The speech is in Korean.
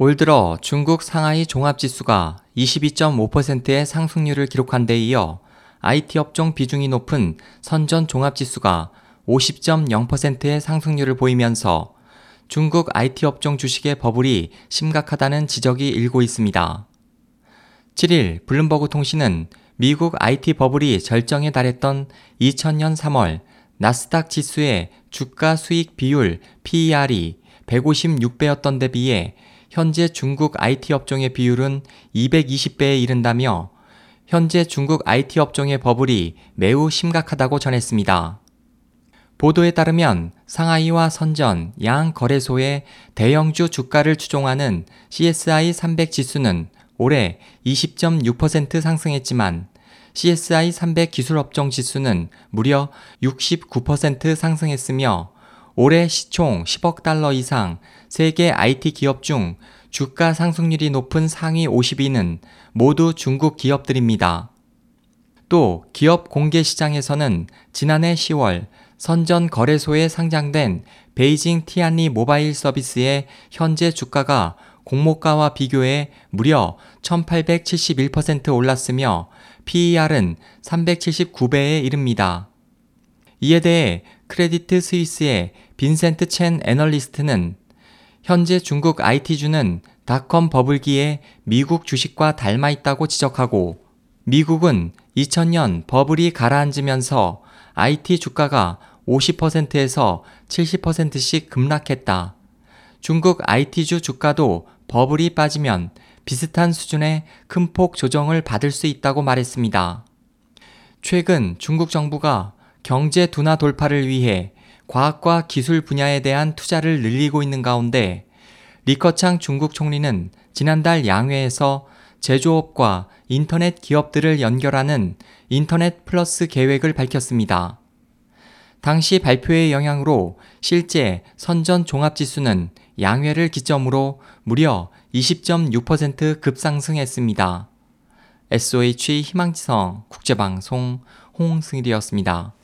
올 들어 중국 상하이 종합지수가 22.5%의 상승률을 기록한 데 이어 IT 업종 비중이 높은 선전 종합지수가 50.0%의 상승률을 보이면서 중국 IT 업종 주식의 버블이 심각하다는 지적이 일고 있습니다. 7일 블룸버그 통신은 미국 IT 버블이 절정에 달했던 2000년 3월 나스닥 지수의 주가 수익 비율 PER이 156배였던 데 비해 현재 중국 IT 업종의 비율은 220배에 이른다며 현재 중국 IT 업종의 버블이 매우 심각하다고 전했습니다. 보도에 따르면 상하이와 선전, 양 거래소의 대형주 주가를 추종하는 CSI 300 지수는 올해 20.6% 상승했지만 CSI 300 기술업종 지수는 무려 69% 상승했으며 올해 시총 10억 달러 이상 세계 IT 기업 중 주가 상승률이 높은 상위 50위는 모두 중국 기업들입니다. 또 기업 공개 시장에서는 지난해 10월 선전 거래소에 상장된 베이징 티안리 모바일 서비스의 현재 주가가 공모가와 비교해 무려 1871% 올랐으며 PER은 379배에 이릅니다. 이에 대해 크레디트 스위스의 빈센트 첸 애널리스트는 현재 중국 IT주는 닷컴 버블기에 미국 주식과 닮아 있다고 지적하고 미국은 2000년 버블이 가라앉으면서 IT 주가가 50%에서 70%씩 급락했다. 중국 IT주 주가도 버블이 빠지면 비슷한 수준의 큰 폭 조정을 받을 수 있다고 말했습니다. 최근 중국 정부가 경제 둔화 돌파를 위해 과학과 기술 분야에 대한 투자를 늘리고 있는 가운데 리커창 중국 총리는 지난달 양회에서 제조업과 인터넷 기업들을 연결하는 인터넷 플러스 계획을 밝혔습니다. 당시 발표의 영향으로 실제 선전 종합지수는 양회를 기점으로 무려 20.6% 급상승했습니다. SOH 희망지성 국제방송 홍승일이었습니다.